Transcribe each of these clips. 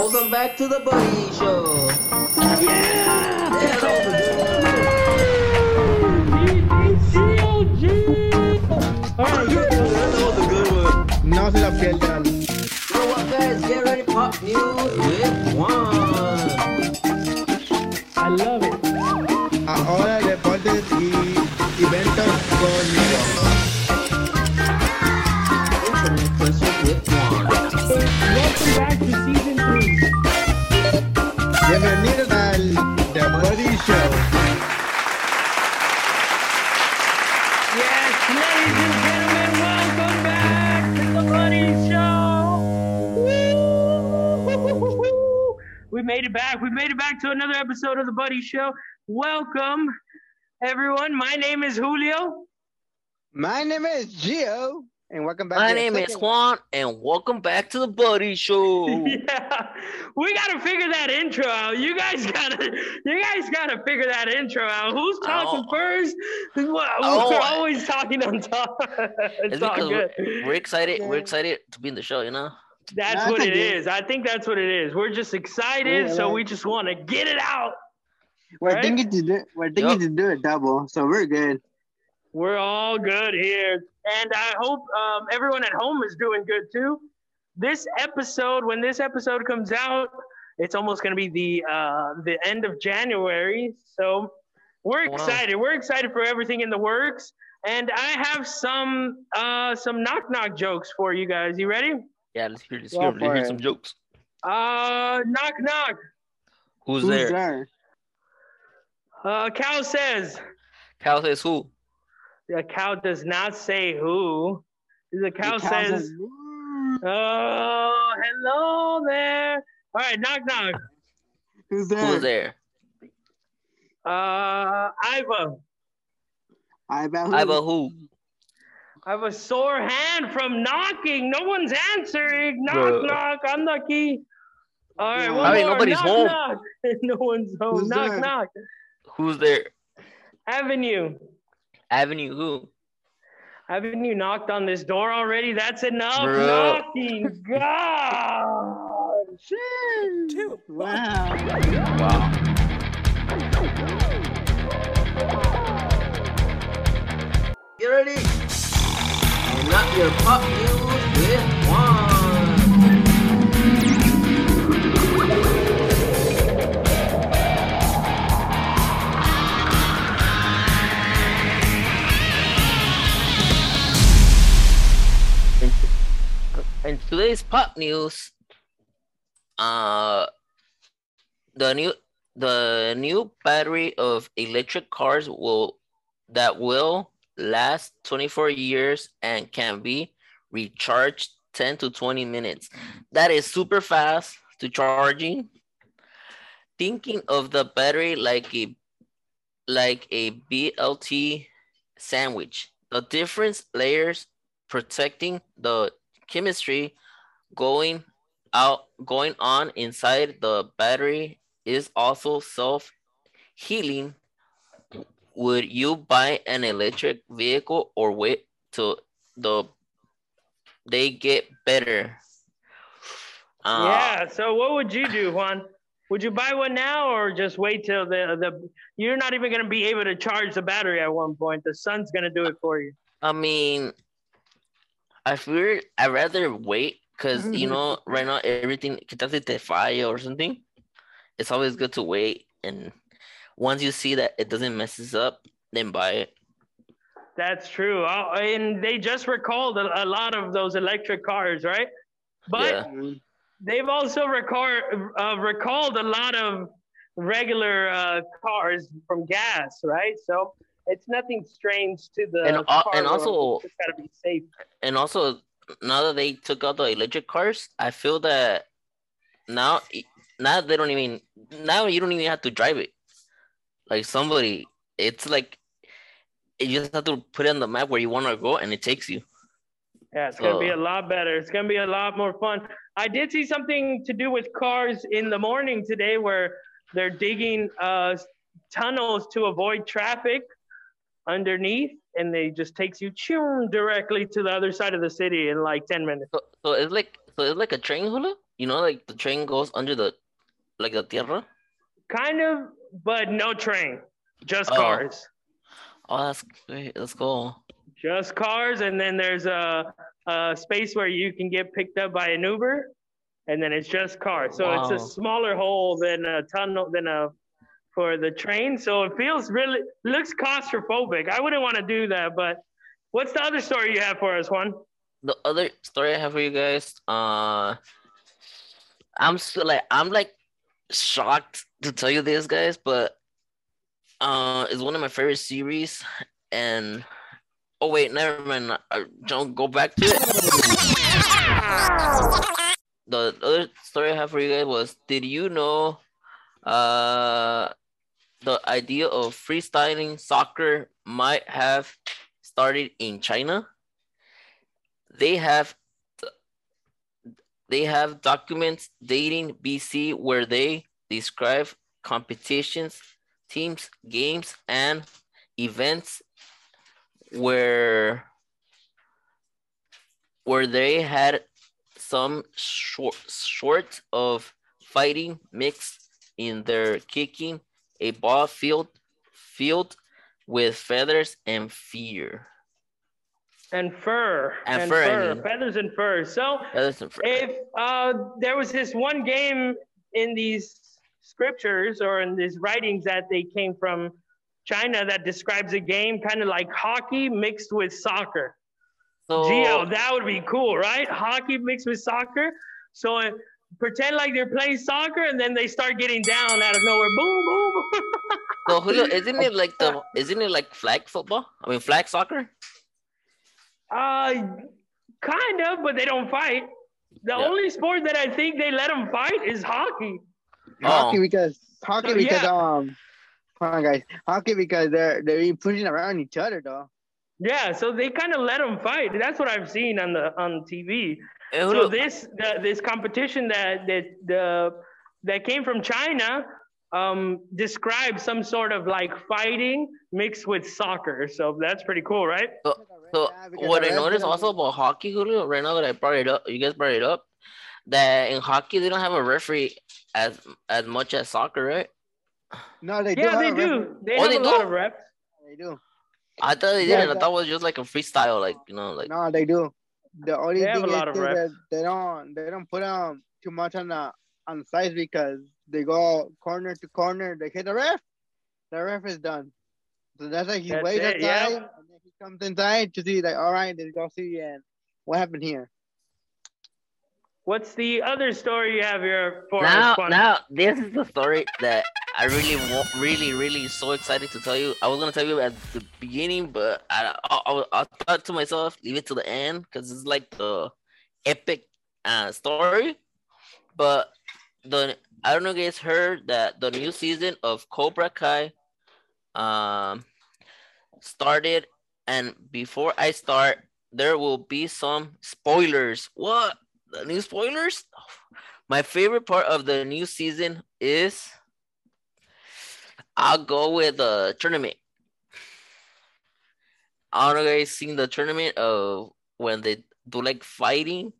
Welcome back to the Buddy Show. Yeah! Yeah, that was a good one. That was a good one. No se lo pierdan. So what, guys? Get ready, pop news with one. I love it. Ahora deportes y eventos conmigo. We made it back. We made it back to another episode of the Buddy Show. Welcome, everyone. My name is Julio. My name is Gio, and welcome back. My to name is second- Juan, and welcome back to the Buddy Show. Yeah, we gotta figure that intro out. You guys gotta, you guys gotta figure that intro out. Who's talking Oh. first? Well, Oh, We're I- always talking on top. it's It's all good. we're, we're excited. We're excited to be in the show. You know. That's That's what a it good- is. I think that's what it is. We're just excited, Yeah, so right. we just want to get it out. We're right? thinking to do. We're thinking Yup. to do it double, so we're good. We're all good here, and I hope um, everyone at home is doing good too. This episode, when this episode comes out, it's almost going to be the uh, the end of January, so we're Wow. excited. We're excited for everything in the works, and I have some uh, some knock knock jokes for you guys. You ready? Yeah. Let's hear. Let's hear. Let's hear some jokes. Uh, knock knock. Who's, Who's there? there? Uh, Cal says. Cal says who? The cow does not say who. The cow The cow says, "Oh, hello there." All right, knock knock. Who's there? Who's there? Uh, Iva. I bet who. I about who? I have a sore hand from knocking. No one's answering. Knock Bruh. knock. Unlucky. All right, Yeah. one I mean, more. nobody's knock, home. Knock. no one's home. Who's knock there? knock. Who's there? Avenue. Avenue who? Haven't you knocked on this door already? That's enough Bruh. knocking. God. Shit. Wow. Wow. You ready? Not your pop news with in today's pop news, uh, the new the new battery of electric cars will that will last 24 years and can be recharged 10 to 20 minutes. That is super fast to charging. Thinking of the battery like a like a BLT sandwich. The different layers protecting the chemistry going out going on inside the battery is also self healing would you buy an electric vehicle or wait till the they get better uh, yeah. So what would you do, Juan? Would you buy one now or just wait till the the you're not even gonna be able to charge the battery at one point. The sun's gonna do it for you. i mean i feel i'd rather wait because you know right now everything quitaste te falla or something it's always good to wait and once you see that it doesn't messes up then buy it That's true. Uh, and they just recalled a, a lot of those electric cars, right? But Yeah. they've also record, uh, recalled a lot of regular uh, cars from gas, right? So it's nothing strange to the And, uh, and also- It's gotta be safe. and also now that they took out the electric cars i feel that now now they don't even now you don't even have to drive it like somebody it's like you just have to put it on the map where you want to go and it takes you Yeah, it's gonna be a lot better. It's gonna be a lot more fun. I did see something to do with cars in the morning today, where they're digging uh, tunnels to avoid traffic underneath, and they just takes you directly to the other side of the city in like ten minutes. so, so it's like so it's like a train hula. You know, like the train goes under the, like the tierra. Kind of, but no train, just Oh. cars. Oh, that's great. Let's go. Just cars, and then there's a, a space where you can get picked up by an Uber, and then it's just cars. So it's a smaller hole than a tunnel than a for the train. So it feels really looks claustrophobic. I wouldn't want to do that. But what's the other story you have for us, Juan? The other story I have for you guys. Uh, I'm still like I'm like shocked to tell you this, guys, but uh, it's one of my favorite series. And oh wait, never mind. I don't go back to it. The other story I have for you guys was: Did you know, uh, the idea of freestyling soccer might have started in China? They have they have documents dating BC where they describe competitions, teams, games, and events where where they had some short short of fighting mixed in their kicking a ball field field with feathers and fear. And fur. And fur, I mean. Feathers and fur. So Feathers and fear. if uh, there was this one game in these scriptures or in these writings that they came from China that describes a game kind of like hockey mixed with soccer. So Gio, that would be cool, right? Hockey mixed with soccer. So uh, pretend like they're playing soccer and then they start getting down out of nowhere. Boom, boom, boom. So Julio, isn't it like the isn't it like flag football? I mean flag soccer? Uh, kind of, but they don't fight. The Yeah. only sport that I think they let them fight is hockey. Hockey Oh. because hockey So, because yeah. um hold on guys. Hockey because they're they're pushing around each other though. Yeah, so they kind of let them fight. That's what I've seen on the on TV. So this the, this competition that that the that came from China um, describes some sort of like fighting mixed with soccer. So that's pretty cool, right? so Yeah, what I noticed also about hockey, Julio, right now that I brought it up, you guys brought it up, that in hockey they don't have a referee as as much as soccer, right? No, they do. Yeah, they do. They Oh, have they a lot do? of reps. They do. I thought they Yeah, didn't. I thought it was just like a freestyle, like you know, like No, they do. The only They have thing a is lot of too reps. that they don't they don't put um too much on the on the sides because they go corner to corner. They hit the ref. The ref is done. So that's like he That's waits it, yeah. outside and then he comes inside to see like all right, let's go see and what happened here. What's the other story you have here for now, us? Now this is the story that I really, really, really so excited to tell you. I was gonna tell you at the beginning, but I, I, I, I thought to myself, leave it to the end because it's like the epic uh, story. But the I don't know if you guys heard that the new season of Cobra Kai um started, and before I start, there will be some spoilers. What? The new spoilers? My favorite part of the new season is I'll go with the tournament. I don't know if you guys seen the tournament of when they do like fighting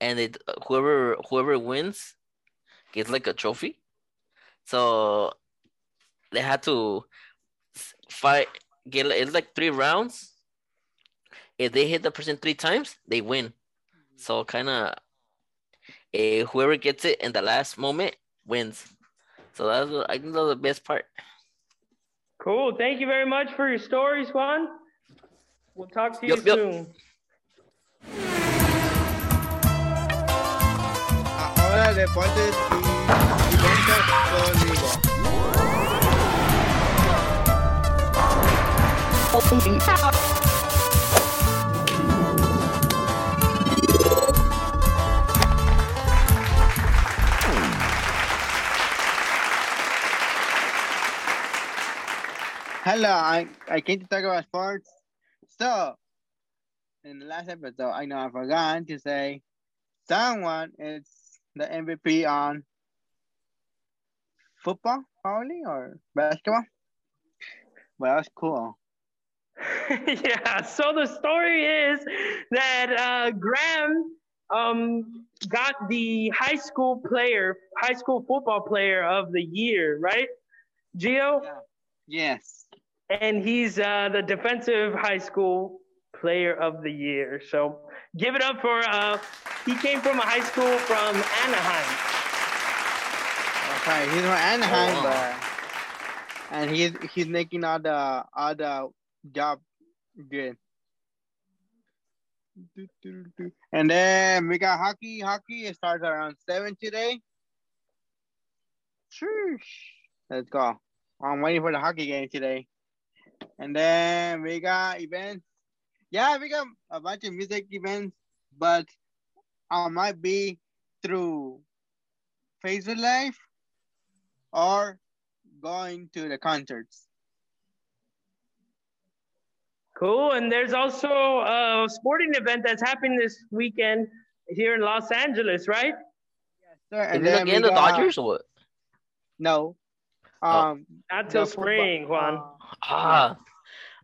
and they whoever whoever wins gets like a trophy. So they had to fight get it's like three rounds. If they hit the person three times, they win. So kind of eh, whoever gets it in the last moment wins. So that's what- I think that's the best part. Cool. Thank you very much for your stories, Juan. We'll talk to you Yup, yup. soon. Ahora deportes y, y ventas conmigo. Hello, I, I came to talk about sports. So, in the last episode, I know I forgot to say someone is the MVP on football, probably, or basketball. Well, that's cool. yeah. So the story is that uh, Graham um, got the high school player, high school football player of the year, right? Gio, Yeah. Yes. and he's uh, the defensive high school player of the year. So give it up for. Uh, he came from a high school from Anaheim. That's right. He's from Anaheim, Oh, wow. and he's he's making all the all the job good. And then we got hockey. Hockey it starts around seven today. Sheesh. Let's go. I'm waiting for the hockey game today. And then we got events. Yeah, we got a bunch of music events, but I might be through Facebook Live or going to the concerts. Cool. And there's also a sporting event that's happening this weekend here in Los Angeles, right? Yes, sir, and this then again the got- Dodgers or what? No. Oh. Um, Not till the football- spring, Juan. uh, Ah,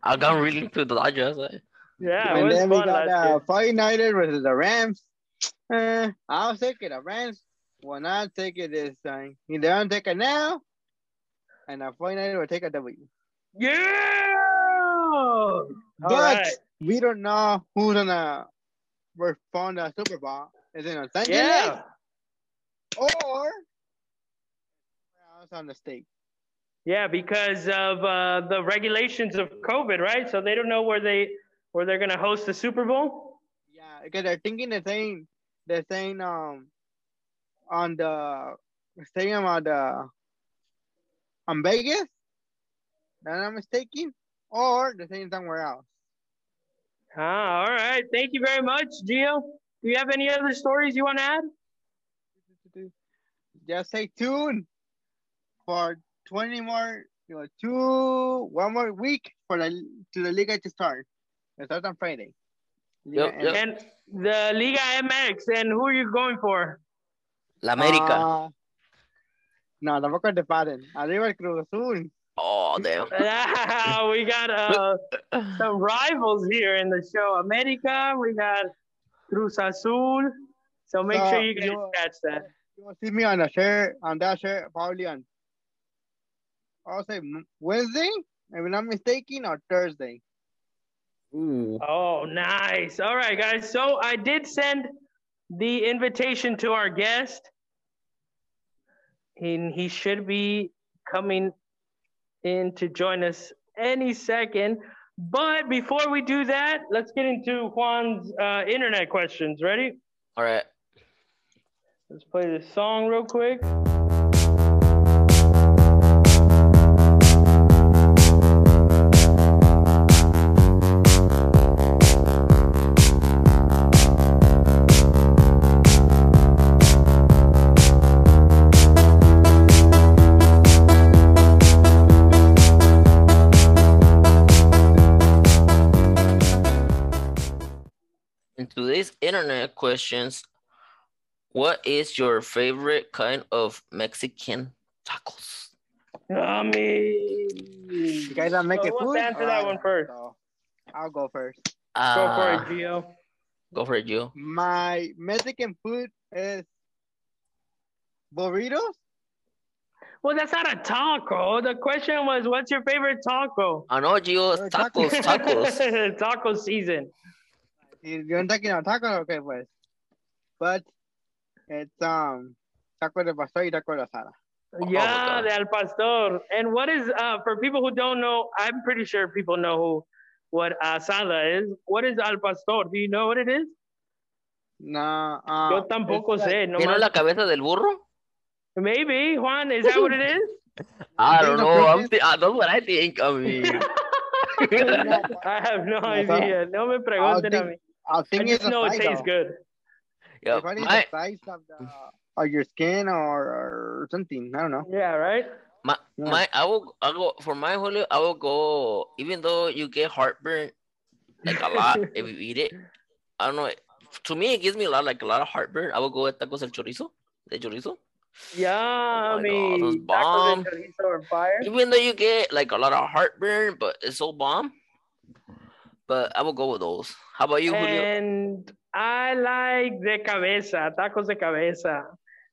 I got really into the Dodgers. eh? Yeah, it and was then we got last the year. 49ers versus the Rams. Uh, I'll take it. The Rams will not take it this time. If they don't take it now, and the 49ers will take a W. Yeah. All But right. we don't know who's gonna perform the Super Bowl. Is it Los Angeles Yeah. or else on the state? Yeah, because of uh, the regulations of COVID, right? So they don't know where they where they're gonna host the Super Bowl. Yeah, because they're thinking the same. They're saying um on the stadium on the on Vegas, if I'm mistaken, or the same somewhere else. Ah, all right. Thank you very much, Gio. Do you have any other stories you want to add? Just stay tuned for 20 more, you know, two, one more week for the to the Liga to start. It starts on Friday. Liga Yep, yep. And the Liga MX. And who are you going for? La América. Ah, no, tampoco te paren. Arriba el Cruz Azul. oh, damn. Ah, we got uh, some rivals here in the show. America. We got Cruz Azul. So make So, sure you guys you- catch that. You will see me on the shirt, on that shirt, probably on, I'll say Wednesday, if I'm not mistaken, or Thursday. Ooh. Oh, nice. All right, guys. So I did send the invitation to our guest. And he should be coming in to join us any second. But before we do that, let's get into Juan's uh, internet questions. Ready? All right. Let's play this song real quick. Questions, what is your favorite kind of Mexican tacos? I mean, You guys are making so food? Let's answer that Alright, one first. so I'll go first. Go Ah, for it, Gio. Go for it, Gio. My Mexican food is burritos. Well, that's not a taco. The question was, what's your favorite taco? I know, Gio. Uh, Tacos, tacos. Taco season. If you're talking about tacos, okay, pues. But it's um taco de pastor y taco de asada. Yeah, God. the al pastor. And what is uh for people who don't know? I'm pretty sure people know who what asada is. What is al pastor? Do you know what it is? No, uh, Yo tampoco it's like- sé. No ¿Tiene la cabeza del burro? Maybe Juan, is that what it is? I don't know. I'm fruit th- uh, that's what I think. I mean, I have no No, idea. No me pregunten a mí. I I think it's just the know it tastes good. Yeah, If I need my, the size of the of your skin or, or something, I don't know. Yeah, right? my, Yeah. my, I will, I go for my Julio. I will go. Even though you get heartburn, like a lot if you eat it. I don't know. To me, it gives me a lot, like a lot of heartburn. I will go with tacos el chorizo, the chorizo. Yeah, I Oh my God, mean, those bomb. de chorizo are fire. Even though you get like a lot of heartburn, but it's so bomb. But I will go with those. How about you, Julio? And I like de cabeza, tacos de cabeza.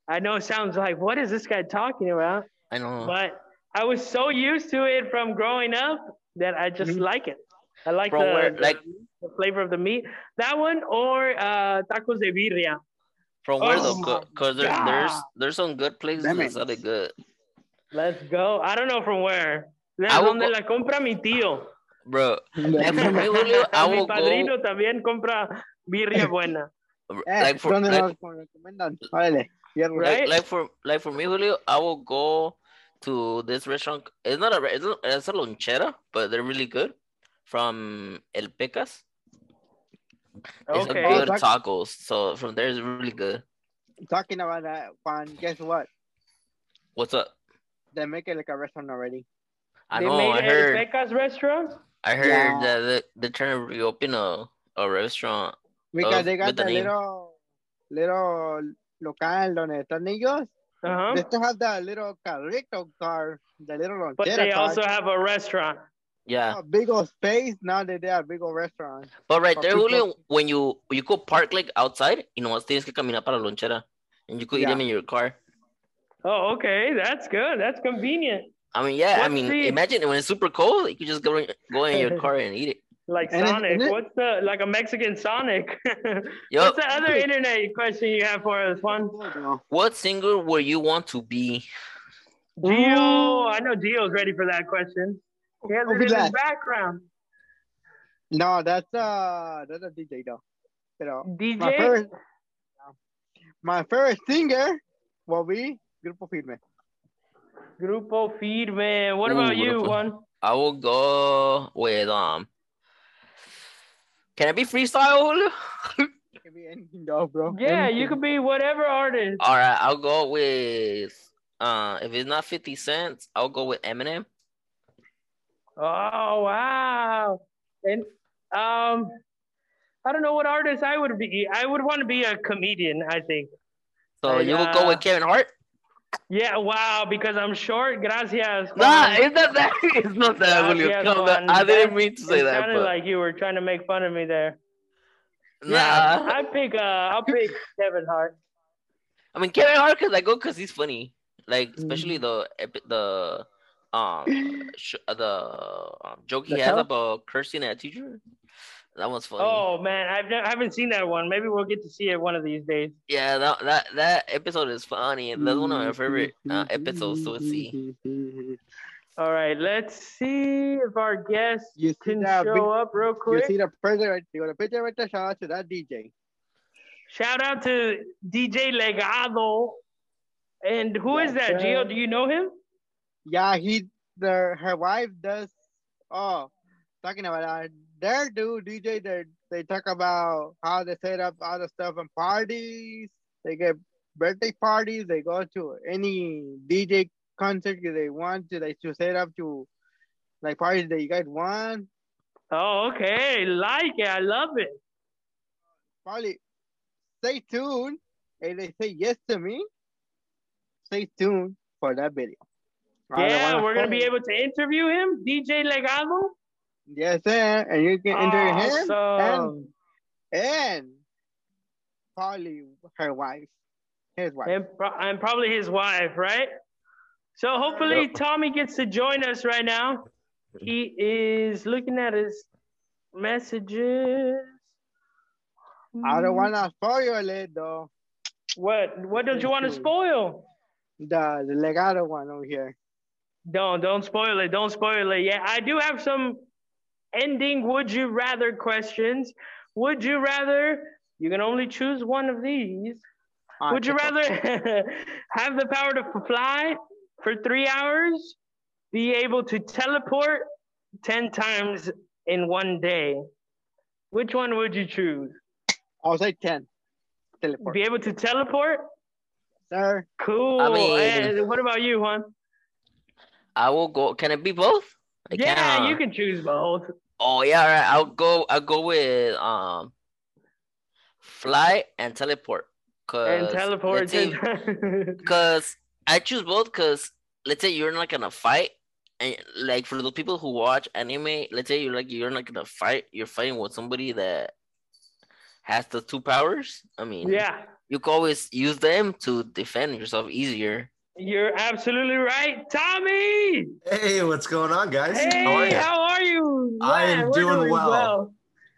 I know it sounds like, what is this guy talking about? I know. But I was so used to it from growing up that I just Mhm. like it. I like From the, where- the, like- the flavor of the meat. That one or uh, tacos de birria. From where Oh though? Because there, there's there's some good places Damn that it. sell good, Let's go. I don't know from where. De I will donde go- la compra mi tío. bro. Like for me, Julio, I mi will go padrino también compra birria buena. Eh, like for ¿dónde like, nos recomiendan? Órale. Right? like, like for like for me, Julio, I will go to this restaurant. It's not a re- it's, not, it's a lonchera, but they're really good. From El Pecas. It's a Okay. good Oh, tac- tacos. So from there, it's really good. Talking about that, Juan, guess what? What's up? They make it like a restaurant already. I they know. made I El heard. Pecas restaurant. I heard Yeah. that they, they're trying to reopen a, a restaurant. Because Oh, they got with the the little, little local donde están ellos. Uh-huh. They still have the little carrito car, the little But they car. also have a restaurant. Yeah. a big old space. Now they they have a big old restaurant. But right there, people- Julio, when you you go park like outside, you know, tienes que caminar para la lonchera, and you could eat them in your car. Oh, okay. That's good. That's convenient. I mean, yeah. I mean, the- imagine when it's super cold, you could just go go in your car and eat it. Like And Sonic. and it- What's the like a Mexican Sonic? Yup. What's the other internet question you have for us, Juan? What singer would you want to be? Gio, I know Gio's ready for that question. He has Who it be in his background. No, that's uh that's a DJ though. Pero my DJ. first my first singer will be Grupo Firme. Grupo Firme. What Ooh, about you, Grupo- Juan? I will go with um. Can it be freestyle, Julio? Can be anything though, bro. Yeah, you can be whatever artist. All right, I'll go with uh. If it's not Fifty Cent, I'll go with Eminem. Oh wow. And um I don't know what artist I would be. I would want to be a comedian, I think. So And, you will go uh, with Kevin Hart? Yeah, wow, because I'm short. Gracias. Nah, it's not that. It's not that, Julio. Calm Juan. I didn't That- mean to say it that, sounded but like you were trying to make fun of me there. nah. Yeah, I pick. Uh, I'll pick Kevin Hart. I mean, Kevin Hart because I go because he's funny. Like especially Mm. the the um sh- the um, joke he The has hell? about cursing at a teacher. That one's funny. Oh man, I've ne- I haven't seen that one. Maybe we'll get to see it one of these days. Yeah, that that that episode is funny. and That's one of my favorite uh, episodes to see. All right, let's see if our guest You can that big, show up real quick. you see the picture right you got a picture right there, shout out to that DJ. Shout out to DJ Legado. And who is Yes, that, Gio? Do you know him? Yeah, he the her wife does oh talking about uh, their dude DJ they they talk about how they set up all the stuff and parties. They get birthday parties, they go to any DJ concert that they want to they to set up to like parties that you guys want. Oh, okay. Like it. I love it. Probably stay tuned. And they say yes to me. Stay tuned for that video. Yeah, we're gonna be able to interview him, DJ Legado. Yes, sir. And you can enter him Awesome. and probably her wife, his wife. And, pro- and probably his wife, right? So hopefully Tommy gets to join us right now. He is looking at his messages. I don't want to spoil it though. What? What don't you want to spoil? The the Legado one over here. Don't don't spoil it. Don't spoil it. Yeah, I do have some ending would you rather questions. Would you rather? You can only choose one of these. Ah, Would you rather have the power to fly for three hours, be able to teleport 10 times in one day? Which one would you choose? I'll say ten. Teleport. Be able to teleport? Sir, Cool. I mean- And what about you, Juan? I will go. Can it be both? I yeah, can't, uh, you can choose both. Oh yeah, all right. I'll go. I'll go with um, fly and teleport. Cause And teleport. let's say- to- Cause I choose both because let's say you're not gonna fight and like for those people who watch anime, let's say you're like you're not gonna fight, you're fighting with somebody that has the two powers. I mean, Yeah, you can always use them to defend yourself easier. You're absolutely right, Tommy. Hey, what's going on, guys? Hey, How are you? how are you? I am Man, we're doing well.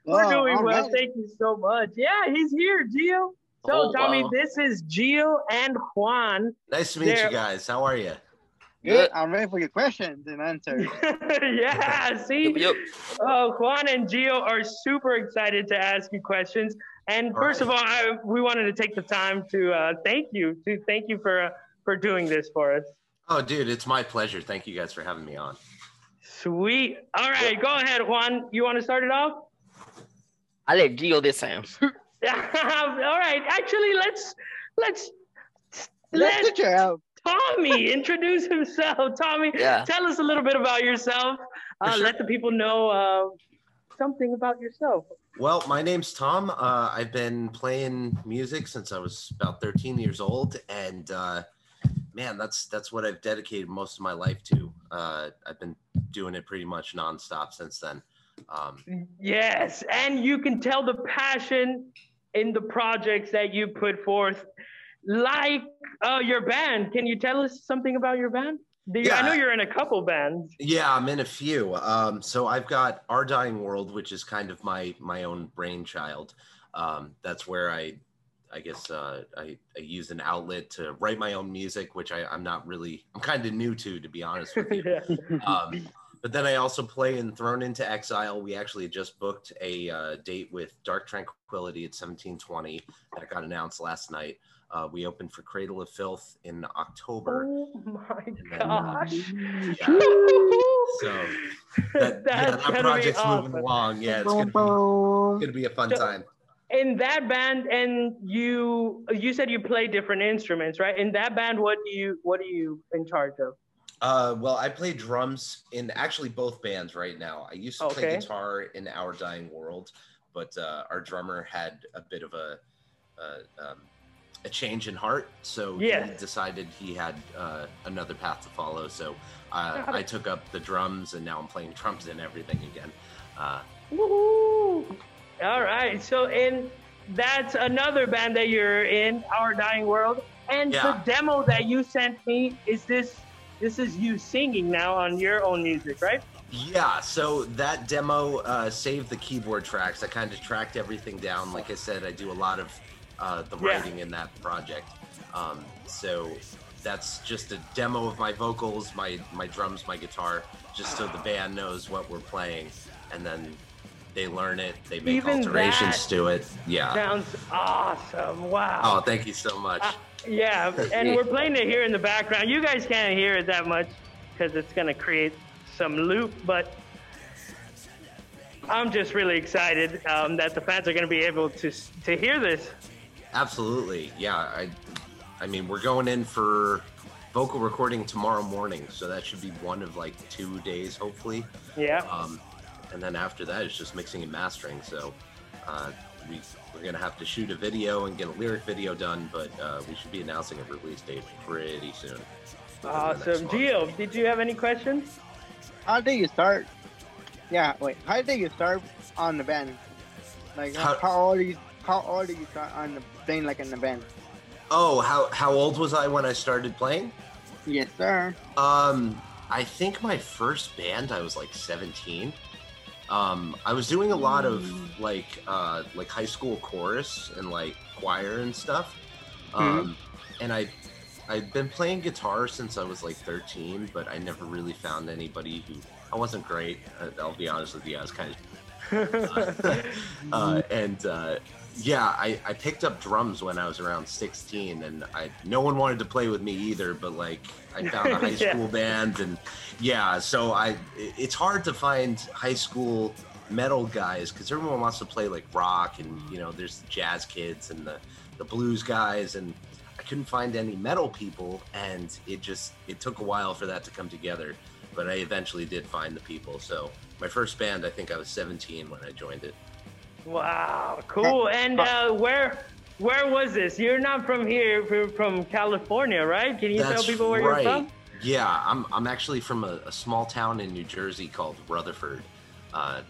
We're Oh, doing all well. right. Thank you so much. Yeah, he's here, Gio. So, Oh, Tommy, wow. this is Gio and Juan. Nice to meet There- you guys. How are you? Good. I'm ready for your questions and answers. yeah, see, Yup, yup. uh, Juan and Gio are super excited to ask you questions. And All first right. of all, I, we wanted to take the time to uh, thank you, to thank you for uh, for doing this for us. Oh, dude, it's my pleasure. Thank you guys for having me on. Sweet. All right, go ahead, Juan. You want to start it off? I let Gio this time. all right. Actually, let's let's Let's let get you. Tommy introduce himself. Tommy, Yeah. tell us a little bit about yourself. Uh, sure. Let the people know uh, something about yourself. Well, my name's Tom. Uh, I've been playing music since I was about 13 years old, and uh, man, that's that's what I've dedicated most of my life to. Uh, I've been doing it pretty much nonstop since then. Um, Yes, and you can tell the passion in the projects that you put forth, like uh, your band. Can you tell us something about your band? You, I know you're in a couple bands. Yeah, I'm in a few. Um, so I've got Our Dying World, which is kind of my my own brainchild. Um, that's where I, I guess uh, I, I use an outlet to write my own music, which I, I'm not really. I'm kind of new to, to be honest with you. yeah. Um, but then I also play in Thrown into Exile. We actually just booked a uh, date with Dark Tranquillity at 1720 that got announced last night. Uh, we opened for Cradle of Filth in October. Oh my then, uh, gosh. Yeah. So that, yeah, that gonna project's awesome. moving along. Yeah, it's gonna be, it's gonna be a fun So- time. In that band and you you said you play different instruments right in that band what do you what are you in charge of Uh, well, I play drums in actually both bands right now. I used to play guitar in Our Dying World, but uh, our drummer had a bit of a a, um, a change in heart, so Yeah. he decided he had uh, another path to follow. So uh, I took up the drums, and now I'm playing drums and everything again. Uh, Woohoo! All right so in that's another band that you're in our dying world and Yeah. the demo that you sent me is this this is you singing now on your own music right Yeah, so that demo uh, saved the keyboard tracks. I kind of tracked everything down. Like I said, I do a lot of uh, the Yeah. writing in that project. Um, so that's just a demo of my vocals, my my drums, my guitar, just so the band knows what we're playing, and then they learn it. They make Even alterations to it. Yeah. sounds awesome wow Oh, thank you so much. Uh, yeah, and we're playing it here in the background. You guys can't hear it that much because it's gonna create some loop, but I'm just really excited um, that the fans are gonna be able to to hear this. Absolutely. Yeah. I I mean, we're going in for vocal recording tomorrow morning, so that should be one of like two days, hopefully. Yeah, Um, and then after that, it's just mixing and mastering. So uh, we we're gonna have to shoot a video and get a lyric video done, but uh, we should be announcing a release date pretty soon. within the next awesome. month. Gio, did you have any questions? How did you start? Yeah, wait. How did you start on the band? Like, how, How- how old are you? How old are you start on the playing like in the band? Oh, how how old was I when I started playing? Yes, sir. Um, I think my first band I was like 17. Um, I was doing a lot of like uh, like high school chorus and like choir and stuff. Um, and I I've been playing guitar since I was like 13, but I never really found anybody who I wasn't great. uh, I'll be honest with you, I was kind of uh, and uh, yeah, I, I picked up drums when I was around 16, and I no one wanted to play with me either. But like, I found a high Yeah. school band, and yeah, so I it's hard to find high school metal guys because everyone wants to play like rock, and you know, there's the jazz kids and the the blues guys, and I couldn't find any metal people, and it just it took a while for that to come together. But I eventually did find the people. So my first band, I think I was 17 when I joined it. Wow, cool. And uh, where where was this? You're not from here. You're from California, right? Can you tell people where right. you're from? Yeah, I'm I'm actually from a, a small town in New Jersey called Rutherford. Uh,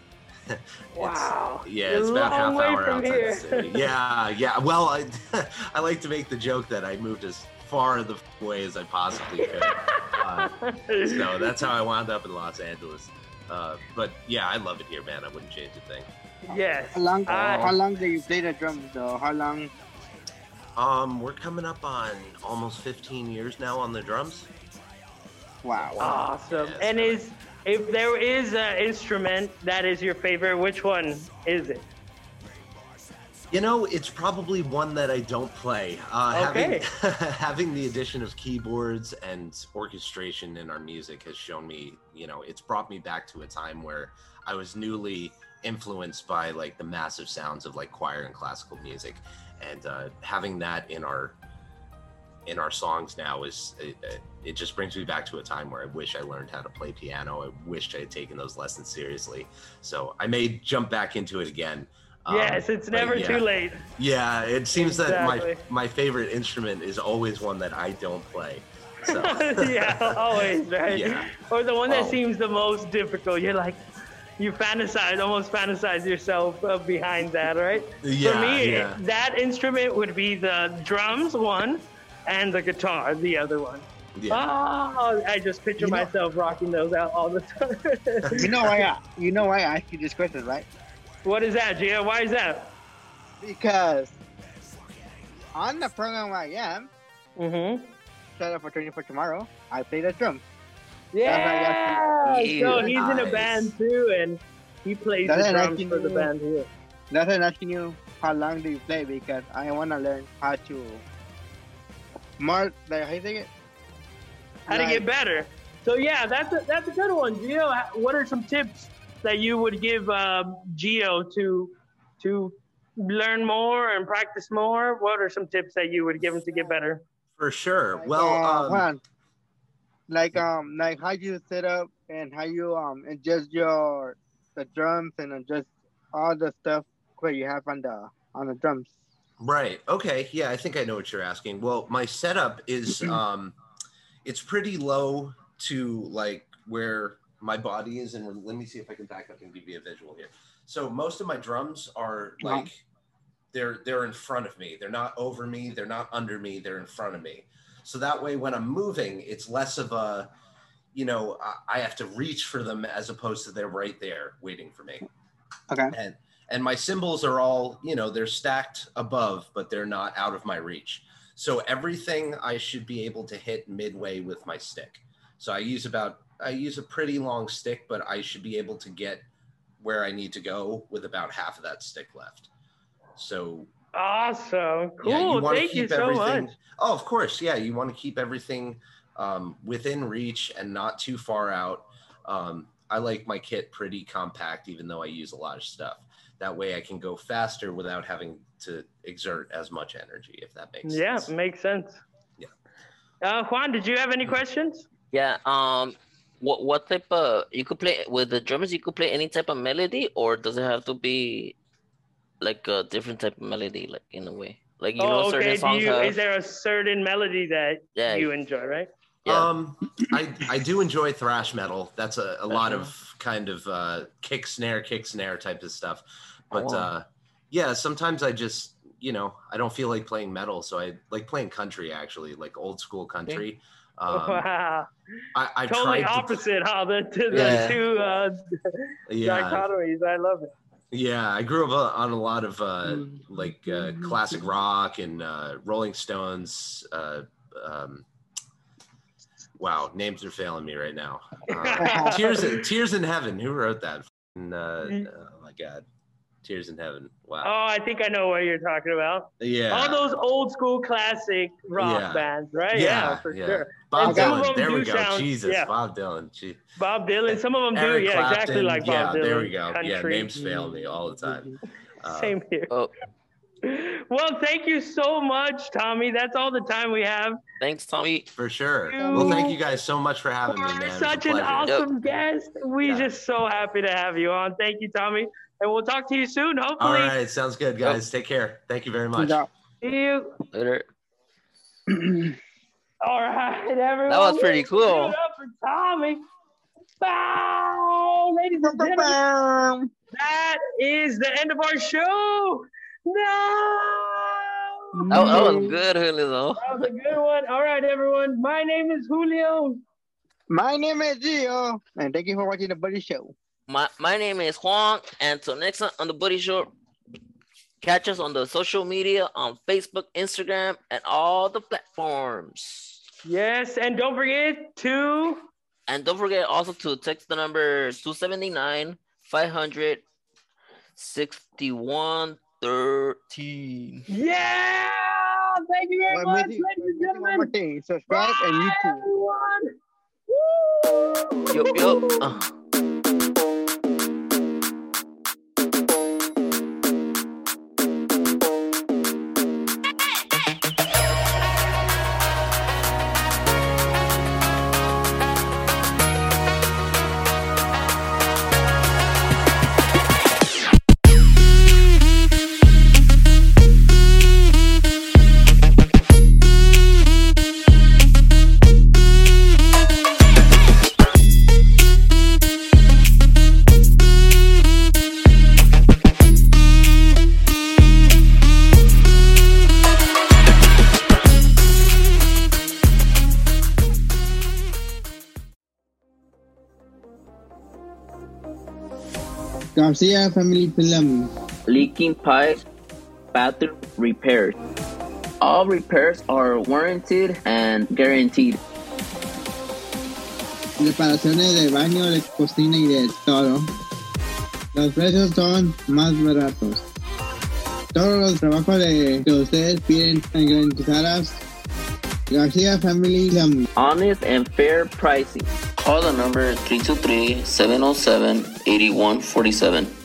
Wow. yeah, it's about half hour outside here. the city. Yeah, yeah. Well, I I like to make the joke that I moved as far the f- away as I possibly could. Uh, so that's how I wound up in Los Angeles. Uh, but yeah, I love it here, man. I wouldn't change a thing. yes. How long? I- how long do you play the drums though? How long? Um, we're coming up on almost 15 years now on the drums. Wow. Awesome. Yes, and is if there is an instrument that is your favorite, which one is it? You know, it's probably one that I don't play. Uh, Okay. Having having the addition of keyboards and orchestration in our music has shown me, you know, it's brought me back to a time where I was newly influenced by like the massive sounds of like choir and classical music, and uh, having that in our in our songs now is it, it just brings me back to a time where I wish I learned how to play piano. I wished I had taken those lessons seriously. So I may jump back into it again. Um, yes, it's never yeah. too late. Yeah, it seems that my my favorite instrument is always one that I don't play. So yeah, always, right? Yeah. Or the one that Oh. seems the most difficult. You're like, you fantasize, almost fantasize yourself uh, behind that, right? yeah, For me, yeah. that instrument would be the drums one and the guitar the other one. yeah. Oh, I just picture You know- myself rocking those out all the time. You know why? I, you know why I asked you this question, right? what is that, Gia? Why is that? Because on the program I am, Mm-hmm. set up for training for tomorrow, I play the drums. Yeah. Yeah. So he's in a band too, and he plays That's the an drums for the band here. That's why asking you how long do you play because I want to learn how to more like how you say it. How to get better. So yeah, that's a, that's a good one, Gio. What are some tips that you would give um, Gio to to learn more and practice more? What are some tips that you would give him to get better? For sure. Well, uh, um, hold on. Like um, like how you set up and how you um adjust your the drums and adjust all the stuff that you have on the on the drums. Right. Okay. Yeah, I think I know what you're asking. Well, my setup is um it's pretty low to like where my body is and let me see if I can back up and give you a visual here. So most of my drums are like they're they're in front of me. They're not over me, they're not under me, they're in front of me. So that way when I'm moving, it's less of a you know, I, have to reach for them as opposed to they're right there waiting for me. Okay. and and my symbols are all you know they're stacked above but they're not out of my reach. So everything i should be able to hit midway with my stick. So i use about i use a pretty long stick but i should be able to get where i need to go with about half of that stick left. So Awesome, cool. yeah, you Thank keep you so everything. much. Oh, of course, yeah. You want to keep everything um, within reach and not too far out. Um, I like my kit pretty compact, even though I use a lot of stuff. That way, I can go faster without having to exert as much energy. If that makes Yeah, sense. Yeah, makes sense. Yeah. Uh, Juan, did you have any questions? Yeah. Um. What what type of you could play with the drums? You could play any type of melody, or does it have to be like a different type of melody, like in a way? Like you know, oh, certain okay. Do songs you, have. is there a certain melody that Yeah. you enjoy, right? Yeah. Um, I I do enjoy thrash metal. That's a, a lot of kind of uh, kick snare, kick snare type of stuff. But Oh. uh, yeah, sometimes I just you know I don't feel like playing metal, so I like playing country actually, like old school country. Um, wow. I, I've Totally tried to- opposite, huh? The, the Yeah. two uh, yeah, dichotomies. I love it. Yeah. I grew up on a lot of uh, Mm. like uh, classic rock and uh, Rolling Stones. Uh, um, wow, names are failing me right now. Uh, Tears, Tears in Heaven. Who wrote that? Uh, oh my God, Tears in Heaven. Wow. Oh, I think I know what you're talking about. yeah. All those old school classic rock Yeah. bands, right? Yeah, Yeah, for yeah. sure. Bob and some of Dylan. them There we do go. sound- Jesus, yeah. Bob Dylan. Gee. Bob Dylan. Some of them Eric do, yeah, exactly Clapton. like yeah, Bob Dylan. there we go. Yeah, Country. names fail me all the time. Uh, Same here. Oh. Well, thank you so much, Tommy. That's all the time we have. Thanks, Tommy. For sure. You Well, thank you guys so much for having me, man. You're It was a such an pleasure. awesome guest. We're Yeah. just so happy to have you on. Thank you, Tommy. And we'll talk to you soon, hopefully. All right. sounds good, guys. Take care. Thank you very much. See you. Later. All right, everyone. That was pretty cool. up for Tommy. Bye, ladies and gentlemen. that is the end of our show. No. That, that was good, Julio. That was a good one. All right, everyone. My name is Julio. My name is Gio, and thank you for watching the Buddy Show. My my name is Juan, and until next time on the Buddy Show, catch us on the social media on Facebook, Instagram, and all the platforms. Yes, and don't forget to And don't forget also to text the number 279 500 6113. yeah. Thank you very Well, much, maybe- ladies and maybe one more gentlemen. thing. Subscribe and YouTube. everyone. Woo! Yup, yup. Uh. Garcia Family Film. leaking pipes, bathroom repairs. All repairs are warranted and guaranteed. Reparaciones de baño, de cocina y de todo. Los precios son más baratos. Todos los trabajos de, que ustedes piden en garantizadas. Garcia Family Film. Honest and fair pricing. Call the number 323 707 8147.